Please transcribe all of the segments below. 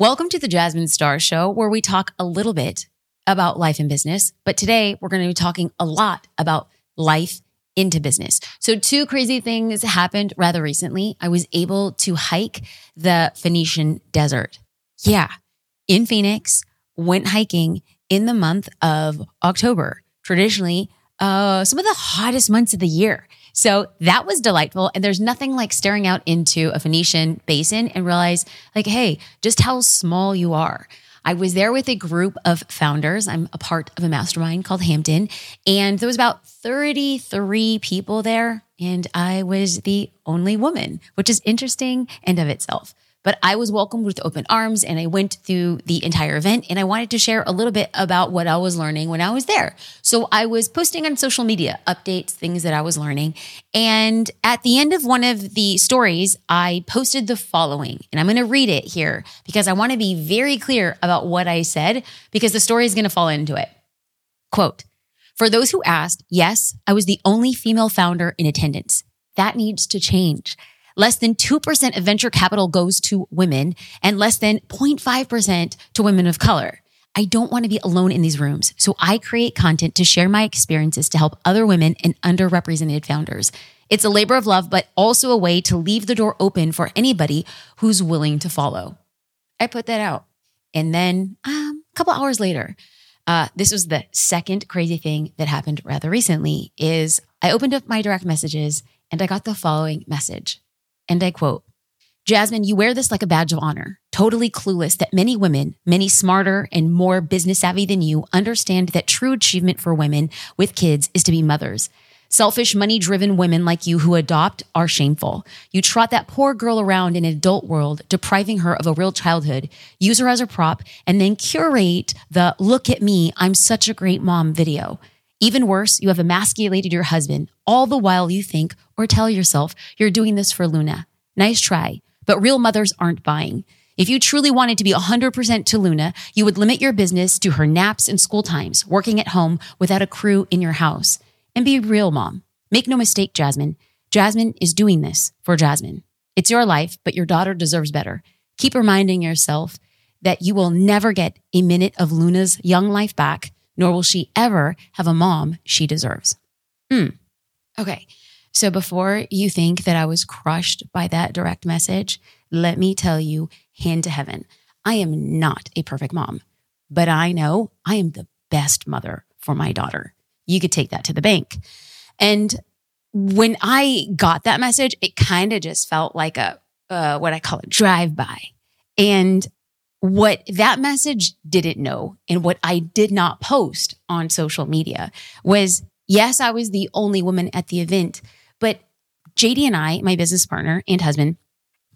Welcome to the Jasmine Star Show, where we talk a little bit about life and business. But today we're going to be talking a lot about life into business. So, two crazy things happened rather recently. I was able to hike the Phoenician Desert. Yeah, in Phoenix, went hiking in the month of October. Traditionally, uh, some of the hottest months of the year. So that was delightful. And there's nothing like staring out into a Phoenician basin and realize, like, hey, just how small you are. I was there with a group of founders. I'm a part of a mastermind called Hampton, and there was about 33 people there, and I was the only woman, which is interesting and of itself. But I was welcomed with open arms and I went through the entire event and I wanted to share a little bit about what I was learning when I was there. So I was posting on social media updates, things that I was learning. And at the end of one of the stories, I posted the following and I'm going to read it here because I want to be very clear about what I said because the story is going to fall into it. Quote, for those who asked, yes, I was the only female founder in attendance. That needs to change. Less than 2% of venture capital goes to women and less than 0.5% to women of color. I don't want to be alone in these rooms. So I create content to share my experiences to help other women and underrepresented founders. It's a labor of love, but also a way to leave the door open for anybody who's willing to follow. I put that out. And then um, a couple hours later, uh, this was the second crazy thing that happened rather recently is I opened up my direct messages and I got the following message. And I quote, Jasmine, you wear this like a badge of honor, totally clueless that many women, many smarter and more business savvy than you, understand that true achievement for women with kids is to be mothers. Selfish, money driven women like you who adopt are shameful. You trot that poor girl around in an adult world, depriving her of a real childhood, use her as a prop, and then curate the look at me, I'm such a great mom video. Even worse, you have emasculated your husband, all the while you think or tell yourself you're doing this for Luna. Nice try, but real mothers aren't buying. If you truly wanted to be 100% to Luna, you would limit your business to her naps and school times, working at home without a crew in your house. And be real, mom. Make no mistake, Jasmine. Jasmine is doing this for Jasmine. It's your life, but your daughter deserves better. Keep reminding yourself that you will never get a minute of Luna's young life back nor will she ever have a mom she deserves. Hmm. Okay. So before you think that I was crushed by that direct message, let me tell you, hand to heaven, I am not a perfect mom, but I know I am the best mother for my daughter. You could take that to the bank. And when I got that message, it kind of just felt like a, uh, what I call a drive by. And what that message didn't know and what I did not post on social media was yes, I was the only woman at the event, but JD and I, my business partner and husband,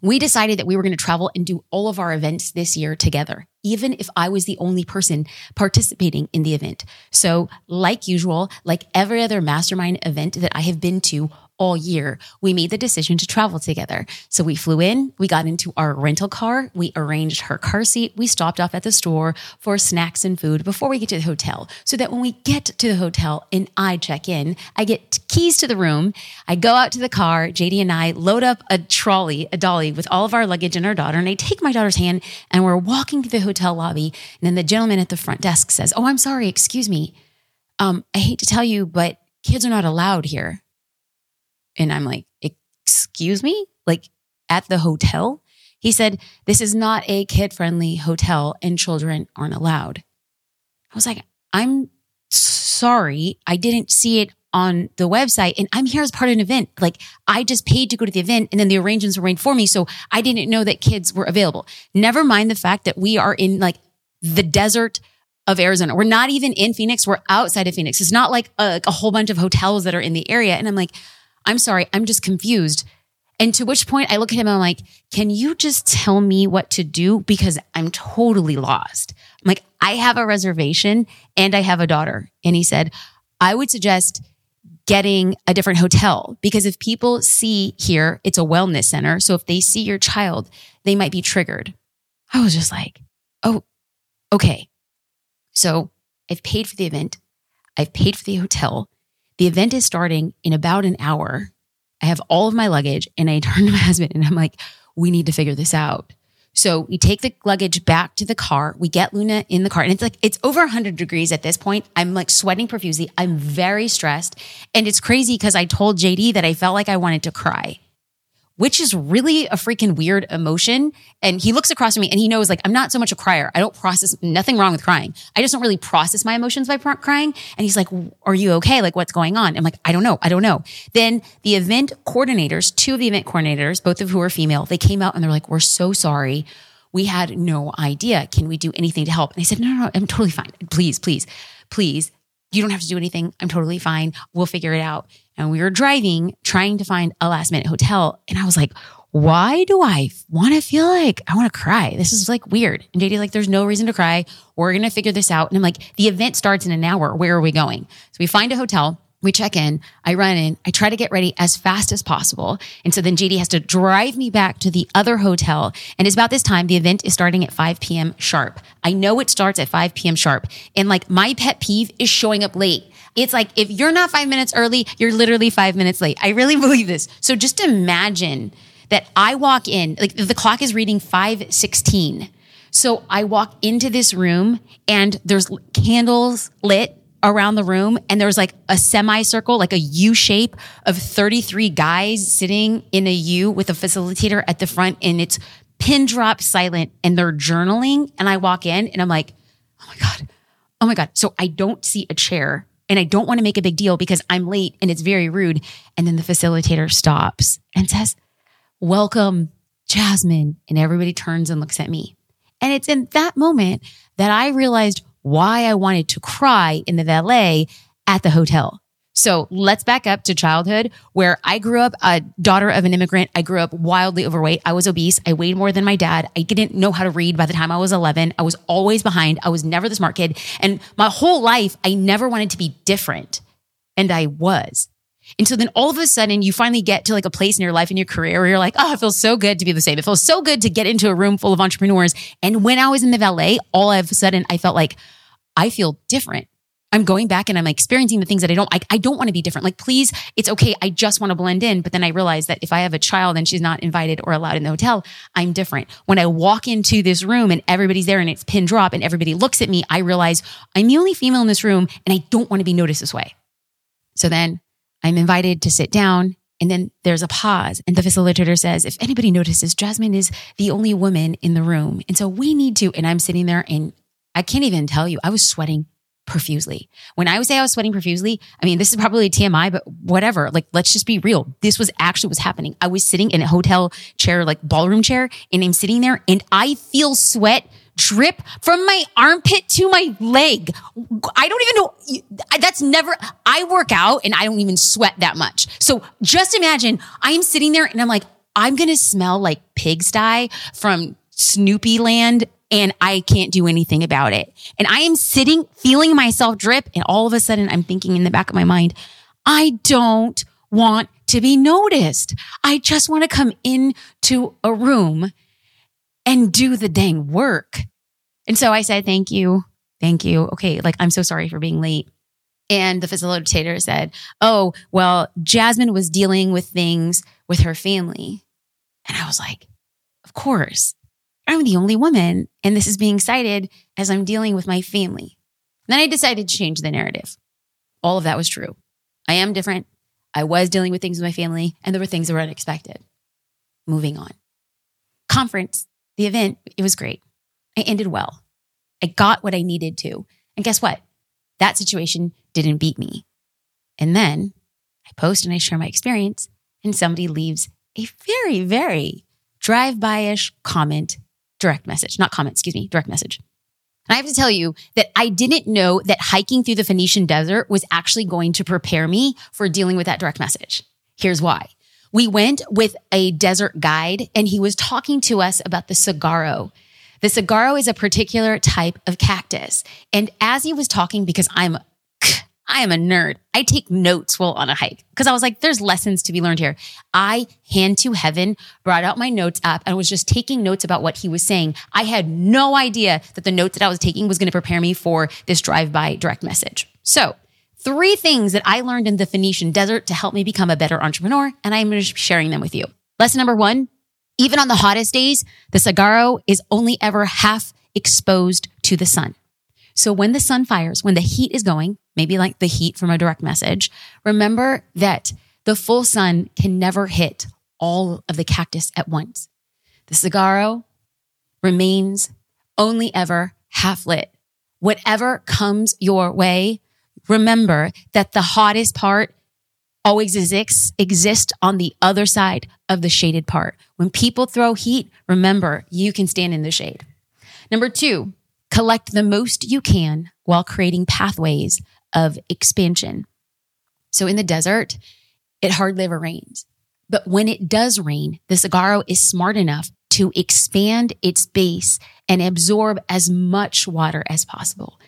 we decided that we were going to travel and do all of our events this year together, even if I was the only person participating in the event. So, like usual, like every other mastermind event that I have been to all year, we made the decision to travel together. So we flew in, we got into our rental car, we arranged her car seat, we stopped off at the store for snacks and food before we get to the hotel. So that when we get to the hotel and I check in, I get keys to the room, I go out to the car, JD and I load up a trolley, a dolly with all of our luggage and our daughter, and I take my daughter's hand and we're walking to the hotel lobby. And then the gentleman at the front desk says, Oh, I'm sorry, excuse me. Um, I hate to tell you, but kids are not allowed here. And I'm like, excuse me? Like at the hotel? He said, this is not a kid friendly hotel and children aren't allowed. I was like, I'm sorry. I didn't see it on the website and I'm here as part of an event. Like I just paid to go to the event and then the arrangements were made for me. So I didn't know that kids were available. Never mind the fact that we are in like the desert of Arizona. We're not even in Phoenix. We're outside of Phoenix. It's not like uh, a, a whole bunch of hotels that are in the area. And I'm like, I'm sorry, I'm just confused. And to which point I look at him and I'm like, can you just tell me what to do? Because I'm totally lost. I'm like, I have a reservation and I have a daughter. And he said, I would suggest getting a different hotel because if people see here, it's a wellness center. So if they see your child, they might be triggered. I was just like, oh, okay. So I've paid for the event. I've paid for the hotel. The event is starting in about an hour. I have all of my luggage and I turn to my husband and I'm like, we need to figure this out. So we take the luggage back to the car. We get Luna in the car and it's like, it's over 100 degrees at this point. I'm like sweating profusely. I'm very stressed. And it's crazy because I told JD that I felt like I wanted to cry which is really a freaking weird emotion. And he looks across at me and he knows like, I'm not so much a crier. I don't process nothing wrong with crying. I just don't really process my emotions by crying. And he's like, are you okay? Like what's going on? I'm like, I don't know. I don't know. Then the event coordinators, two of the event coordinators, both of who are female, they came out and they're like, we're so sorry. We had no idea. Can we do anything to help? And I said, no, no, no, I'm totally fine. Please, please, please. You don't have to do anything. I'm totally fine. We'll figure it out. And we were driving, trying to find a last minute hotel. And I was like, why do I want to feel like I want to cry? This is like weird. And JD's like, there's no reason to cry. We're going to figure this out. And I'm like, the event starts in an hour. Where are we going? So we find a hotel. We check in. I run in. I try to get ready as fast as possible. And so then JD has to drive me back to the other hotel. And it's about this time. The event is starting at 5 p.m. sharp. I know it starts at 5 p.m. sharp. And like my pet peeve is showing up late. It's like if you're not five minutes early, you're literally five minutes late. I really believe this. So just imagine that I walk in, like the clock is reading 516. So I walk into this room and there's candles lit around the room and there's like a semicircle, like a U shape of 33 guys sitting in a U with a facilitator at the front and it's pin drop silent and they're journaling. And I walk in and I'm like, oh my God. Oh my God. So I don't see a chair and I don't want to make a big deal because I'm late and it's very rude. And then the facilitator stops and says, Welcome, Jasmine. And everybody turns and looks at me. And it's in that moment that I realized why I wanted to cry in the valet at the hotel. So let's back up to childhood where I grew up a daughter of an immigrant. I grew up wildly overweight. I was obese. I weighed more than my dad. I didn't know how to read by the time I was 11. I was always behind. I was never the smart kid. And my whole life, I never wanted to be different. And I was. And so then all of a sudden you finally get to like a place in your life and your career where you're like, oh, it feels so good to be the same. It feels so good to get into a room full of entrepreneurs. And when I was in the valet, all of a sudden I felt like I feel different. I'm going back and I'm experiencing the things that I don't, I, I don't want to be different. Like, please, it's okay. I just want to blend in. But then I realize that if I have a child and she's not invited or allowed in the hotel, I'm different. When I walk into this room and everybody's there and it's pin drop and everybody looks at me, I realize I'm the only female in this room and I don't want to be noticed this way. So then I'm invited to sit down and then there's a pause and the facilitator says, if anybody notices, Jasmine is the only woman in the room. And so we need to, and I'm sitting there and I can't even tell you, I was sweating profusely. When I would say I was sweating profusely, I mean, this is probably TMI, but whatever. Like, let's just be real. This was actually what's happening. I was sitting in a hotel chair, like ballroom chair, and I'm sitting there and I feel sweat drip from my armpit to my leg. I don't even know. That's never, I work out and I don't even sweat that much. So just imagine I'm sitting there and I'm like, I'm going to smell like pigsty from Snoopy land and I can't do anything about it. And I am sitting, feeling myself drip. And all of a sudden I'm thinking in the back of my mind, I don't want to be noticed. I just want to come into a room and do the dang work. And so I said, thank you. Thank you. Okay. Like, I'm so sorry for being late. And the facilitator said, Oh, well, Jasmine was dealing with things with her family. And I was like, Of course. I'm the only woman, and this is being cited as I'm dealing with my family. then I decided to change the narrative. All of that was true. I am different. I was dealing with things with my family, and there were things that were unexpected. Moving on. Conference, the event, it was great. I ended well. I got what I needed to. And guess what? That situation didn't beat me. And then I post and I share my experience, and somebody leaves a very, very drive by ish comment direct message, not comment, excuse me, direct message. And I have to tell you that I didn't know that hiking through the Phoenician desert was actually going to prepare me for dealing with that direct message. Here's why. We went with a desert guide and he was talking to us about the saguaro. The saguaro is a particular type of cactus. And as he was talking, because I'm I am a nerd. I take notes while on a hike because I was like, there's lessons to be learned here. I, hand to heaven, brought out my notes app and was just taking notes about what he was saying. I had no idea that the notes that I was taking was going to prepare me for this drive by direct message. So, three things that I learned in the Phoenician desert to help me become a better entrepreneur, and I'm sharing them with you. Lesson number one Even on the hottest days, the saguaro is only ever half exposed to the sun. So when the sun fires, when the heat is going, maybe like the heat from a direct message, remember that the full sun can never hit all of the cactus at once. The saguaro remains only ever half lit. Whatever comes your way, remember that the hottest part always exists, exist on the other side of the shaded part. When people throw heat, remember you can stand in the shade. Number two, collect the most you can while creating pathways of expansion. So in the desert, it hardly ever rains. But when it does rain, the saguaro is smart enough to expand its base and absorb as much water as possible.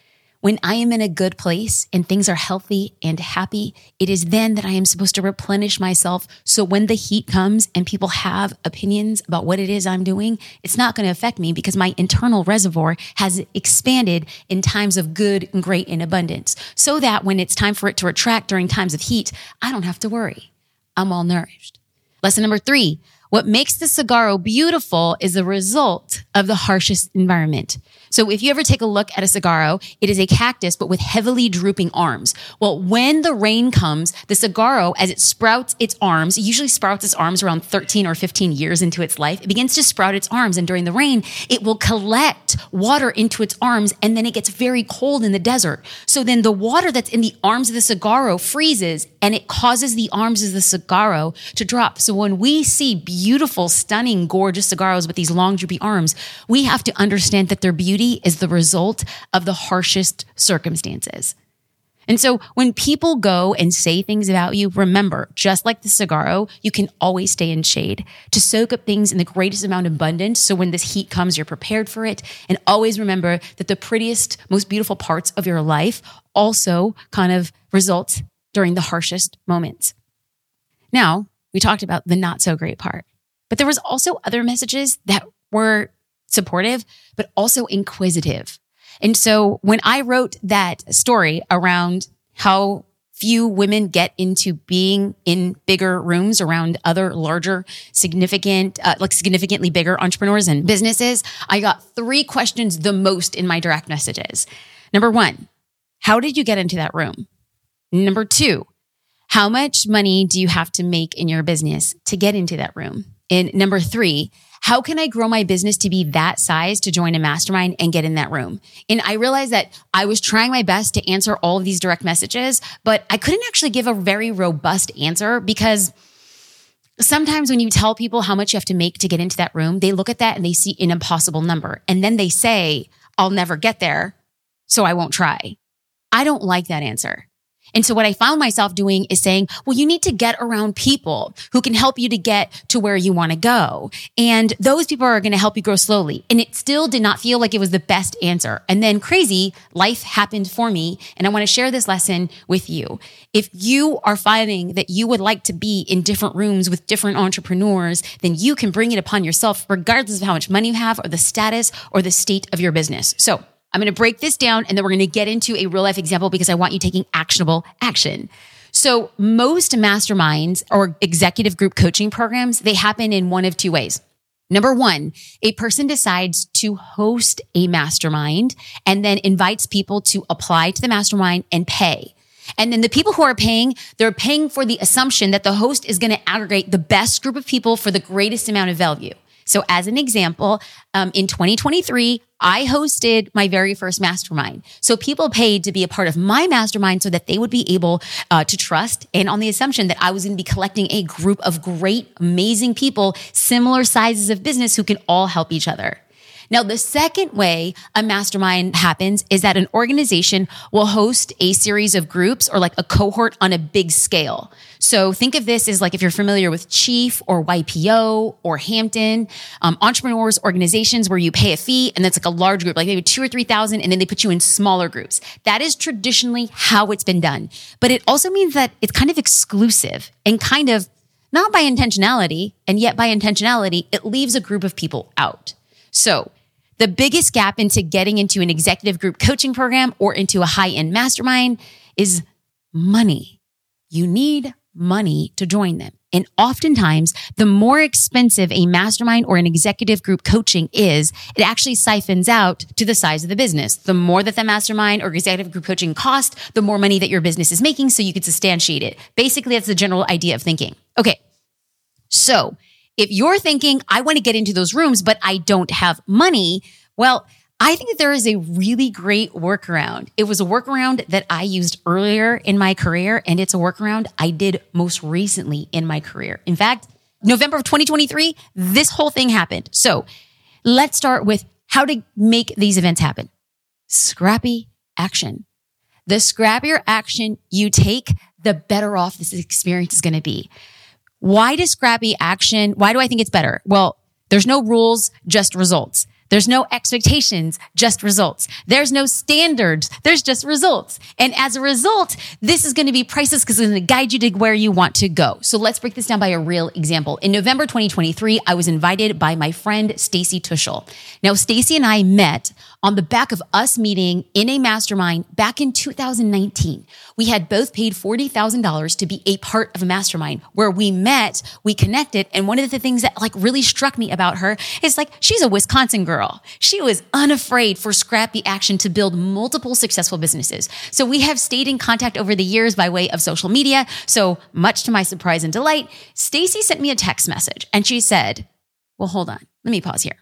When I am in a good place and things are healthy and happy, it is then that I am supposed to replenish myself. So when the heat comes and people have opinions about what it is I'm doing, it's not going to affect me because my internal reservoir has expanded in times of good and great and abundance. So that when it's time for it to retract during times of heat, I don't have to worry. I'm all nourished. Lesson number three. What makes the saguaro beautiful is the result of the harshest environment. So if you ever take a look at a saguaro, it is a cactus, but with heavily drooping arms. Well, when the rain comes, the saguaro, as it sprouts its arms, it usually sprouts its arms around 13 or 15 years into its life. It begins to sprout its arms. And during the rain, it will collect water into its arms. And then it gets very cold in the desert. So then the water that's in the arms of the saguaro freezes and it causes the arms of the saguaro to drop. So when we see beautiful, stunning, gorgeous saguaros with these long, droopy arms, we have to understand that they're beauty beauty is the result of the harshest circumstances. And so when people go and say things about you, remember, just like the saguaro, you can always stay in shade to soak up things in the greatest amount of abundance. So when this heat comes, you're prepared for it. And always remember that the prettiest, most beautiful parts of your life also kind of result during the harshest moments. Now, we talked about the not so great part, but there was also other messages that were supportive, but also inquisitive. And so when I wrote that story around how few women get into being in bigger rooms around other larger, significant, uh, like significantly bigger entrepreneurs and businesses, I got three questions the most in my direct messages. Number one, how did you get into that room? Number two, how much money do you have to make in your business to get into that room? And number three, how can I grow my business to be that size to join a mastermind and get in that room? And I realized that I was trying my best to answer all of these direct messages, but I couldn't actually give a very robust answer because sometimes when you tell people how much you have to make to get into that room, they look at that and they see an impossible number. And then they say, I'll never get there, so I won't try. I don't like that answer. And so what I found myself doing is saying, well, you need to get around people who can help you to get to where you want to go. And those people are going to help you grow slowly. And it still did not feel like it was the best answer. And then crazy life happened for me. And I want to share this lesson with you. If you are finding that you would like to be in different rooms with different entrepreneurs, then you can bring it upon yourself regardless of how much money you have or the status or the state of your business. So I'm going to break this down and then we're going to get into a real life example because I want you taking actionable action. So most masterminds or executive group coaching programs, they happen in one of two ways. Number one, a person decides to host a mastermind and then invites people to apply to the mastermind and pay. And then the people who are paying, they're paying for the assumption that the host is going to aggregate the best group of people for the greatest amount of value. So as an example, um, in 2023, I hosted my very first mastermind. So people paid to be a part of my mastermind so that they would be able uh, to trust and on the assumption that I was going to be collecting a group of great, amazing people, similar sizes of business who can all help each other. Now, the second way a mastermind happens is that an organization will host a series of groups or like a cohort on a big scale. So think of this as like if you're familiar with Chief or YPO or Hampton, um, entrepreneurs, organizations where you pay a fee and that's like a large group, like maybe two or 3,000, and then they put you in smaller groups. That is traditionally how it's been done. But it also means that it's kind of exclusive and kind of not by intentionality, and yet by intentionality, it leaves a group of people out. So the biggest gap into getting into an executive group coaching program or into a high end mastermind is money. You need money to join them. And oftentimes, the more expensive a mastermind or an executive group coaching is, it actually siphons out to the size of the business. The more that the mastermind or executive group coaching cost, the more money that your business is making so you can substantiate it. Basically, that's the general idea of thinking. Okay. So if you're thinking, I want to get into those rooms, but I don't have money, well, I think there is a really great workaround. It was a workaround that I used earlier in my career, and it's a workaround I did most recently in my career. In fact, November of 2023, this whole thing happened. So let's start with how to make these events happen. Scrappy action. The scrappier action you take, the better off this experience is going to be. Why does scrappy action? Why do I think it's better? Well, there's no rules, just results. There's no expectations, just results. There's no standards. There's just results. And as a result, this is going to be priceless because it's going to guide you to where you want to go. So let's break this down by a real example. In November 2023, I was invited by my friend Stacy Tuschl. Now, Stacy and I met on the back of us meeting in a mastermind back in 2019. We had both paid $40,000 to be a part of a mastermind where we met, we connected. And one of the things that like really struck me about her is like, she's a Wisconsin girl. She was unafraid for scrappy action to build multiple successful businesses. So we have stayed in contact over the years by way of social media. So much to my surprise and delight, Stacy sent me a text message and she said, well, hold on. Let me pause here.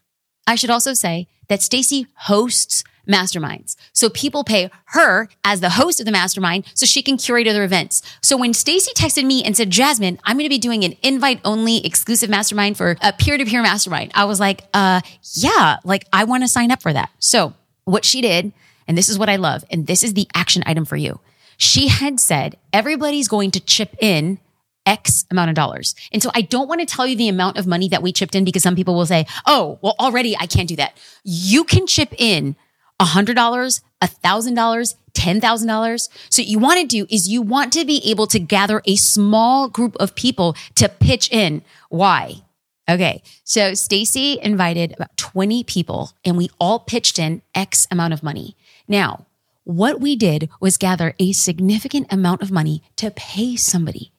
I should also say that Stacy hosts masterminds. So people pay her as the host of the mastermind so she can curate other events. So when Stacy texted me and said, Jasmine, I'm going to be doing an invite only exclusive mastermind for a peer to peer mastermind. I was like, uh, yeah, like I want to sign up for that. So what she did, and this is what I love, and this is the action item for you. She had said, everybody's going to chip in X amount of dollars. And so I don't want to tell you the amount of money that we chipped in because some people will say, Oh, well, already I can't do that. You can chip in a hundred dollars, a thousand dollars, ten thousand dollars. So what you want to do is you want to be able to gather a small group of people to pitch in. Why? Okay. So Stacy invited about 20 people and we all pitched in X amount of money. Now, what we did was gather a significant amount of money to pay somebody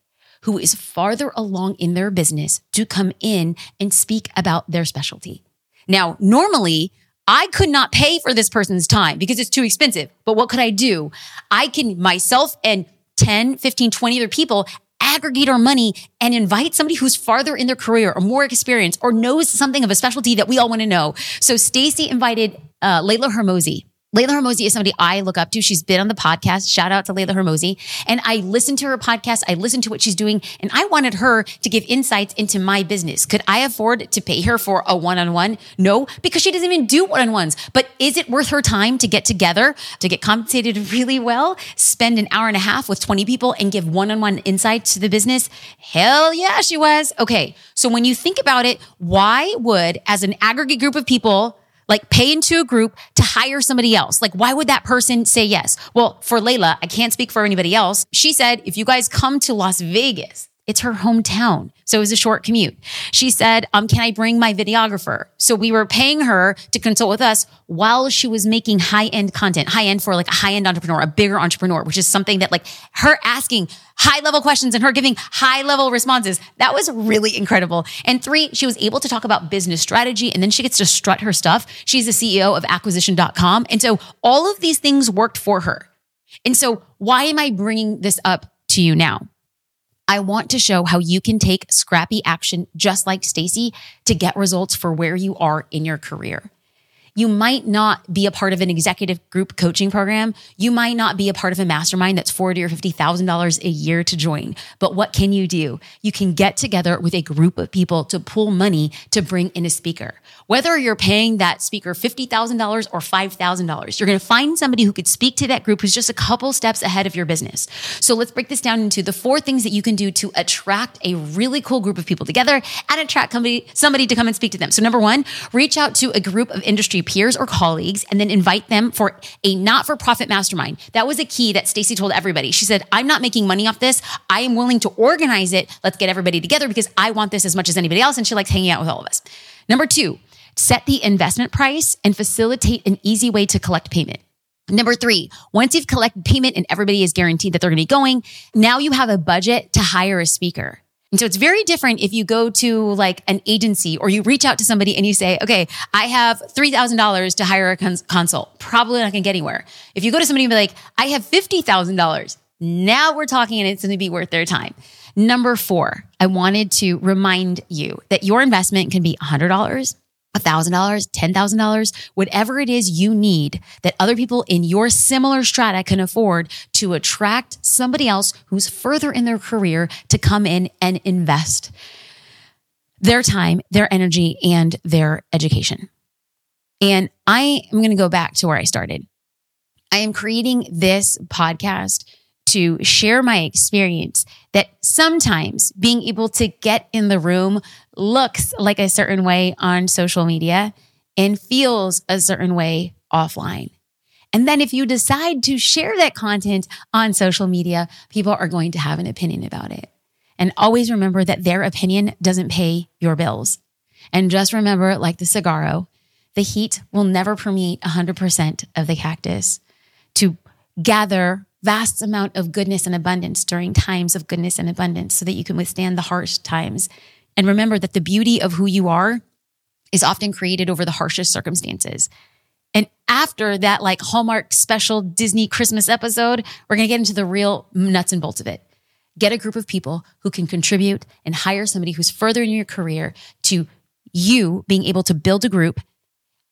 who is farther along in their business to come in and speak about their specialty. Now, normally I could not pay for this person's time because it's too expensive. But what could I do? I can myself and 10, 15, 20 other people aggregate our money and invite somebody who's farther in their career or more experienced or knows something of a specialty that we all want to know. So Stacy invited uh, Leila Hormozi Leila Hormozi is somebody I look up to. She's been on the podcast. Shout out to Leila Hormozi. And I listened to her podcast. I listened to what she's doing and I wanted her to give insights into my business. Could I afford to pay her for a one-on-one? No, because she doesn't even do one-on-ones. But is it worth her time to get together, to get compensated really well, spend an hour and a half with 20 people and give one-on-one insights to the business? Hell yeah, she was. Okay. So when you think about it, why would, as an aggregate group of people, like pay into a group to hire somebody else. Like, why would that person say yes? Well, for Leila, I can't speak for anybody else. She said, if you guys come to Las Vegas, it's her hometown. So it was a short commute. She said, um, can I bring my videographer? So we were paying her to consult with us while she was making high end content, high end for like a high end entrepreneur, a bigger entrepreneur, which is something that like her asking high level questions and her giving high level responses. That was really incredible. And three, she was able to talk about business strategy and then she gets to strut her stuff. She's the CEO of acquisition.com. And so all of these things worked for her. And so why am I bringing this up to you now? I want to show how you can take scrappy action just like Stacy to get results for where you are in your career. You might not be a part of an executive group coaching program. You might not be a part of a mastermind that's forty or fifty thousand dollars a year to join. But what can you do? You can get together with a group of people to pull money to bring in a speaker. Whether you're paying that speaker $50,000 or $5,000, you're going to find somebody who could speak to that group who's just a couple steps ahead of your business. So let's break this down into the four things that you can do to attract a really cool group of people together and attract somebody to come and speak to them. So number one, reach out to a group of industry peers or colleagues and then invite them for a not-for-profit mastermind. That was a key that Stacy told everybody. She said, I'm not making money off this. I am willing to organize it. Let's get everybody together because I want this as much as anybody else. And she likes hanging out with all of us. Number two, set the investment price and facilitate an easy way to collect payment. Number three, once you've collected payment and everybody is guaranteed that they're going to be going, now you have a budget to hire a speaker. And so it's very different if you go to like an agency or you reach out to somebody and you say, okay, I have $3,000 to hire a cons- consult. Probably not going to get anywhere. If you go to somebody and be like, I have $50,000. Now we're talking and it's going to be worth their time. Number four, I wanted to remind you that your investment can be $100, $1,000, $10,000, whatever it is you need that other people in your similar strata can afford to attract somebody else who's further in their career to come in and invest their time, their energy, and their education. And I am going to go back to where I started. I am creating this podcast to share my experience that sometimes being able to get in the room looks like a certain way on social media and feels a certain way offline. And then if you decide to share that content on social media, people are going to have an opinion about it. And always remember that their opinion doesn't pay your bills. And just remember, like the saguaro, the heat will never permeate 100% of the cactus to gather vast amount of goodness and abundance during times of goodness and abundance so that you can withstand the harsh times. And remember that the beauty of who you are is often created over the harshest circumstances. And after that, like Hallmark special Disney Christmas episode, we're going to get into the real nuts and bolts of it. Get a group of people who can contribute and hire somebody who's further in your career to you being able to build a group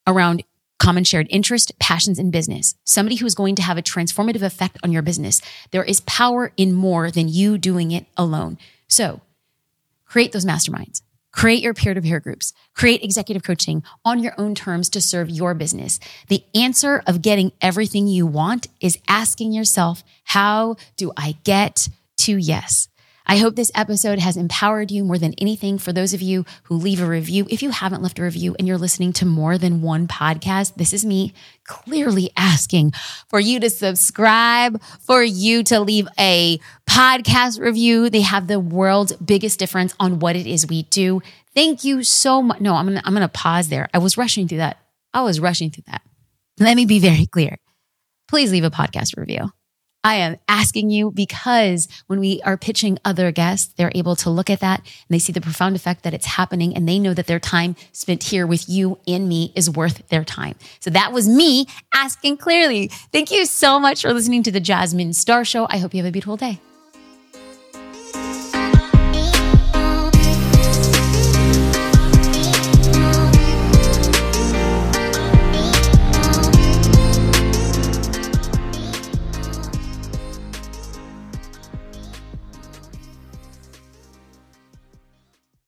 around common shared interest, passions, and business. Somebody who is going to have a transformative effect on your business. There is power in more than you doing it alone. So create those masterminds. Create your peer to peer groups. Create executive coaching on your own terms to serve your business. The answer of getting everything you want is asking yourself, how do I get to yes? I hope this episode has empowered you more than anything. For those of you who leave a review, if you haven't left a review and you're listening to more than one podcast, this is me clearly asking for you to subscribe, for you to leave a podcast review. They have the world's biggest difference on what it is we do. Thank you so much. No, I'm going to I'm to pause there. I was rushing through that. I was rushing through that. Let me be very clear. Please leave a podcast review. I am asking you because when we are pitching other guests, they're able to look at that and they see the profound effect that it's happening and they know that their time spent here with you and me is worth their time. So that was me asking clearly. Thank you so much for listening to the Jasmine Star Show. I hope you have a beautiful day.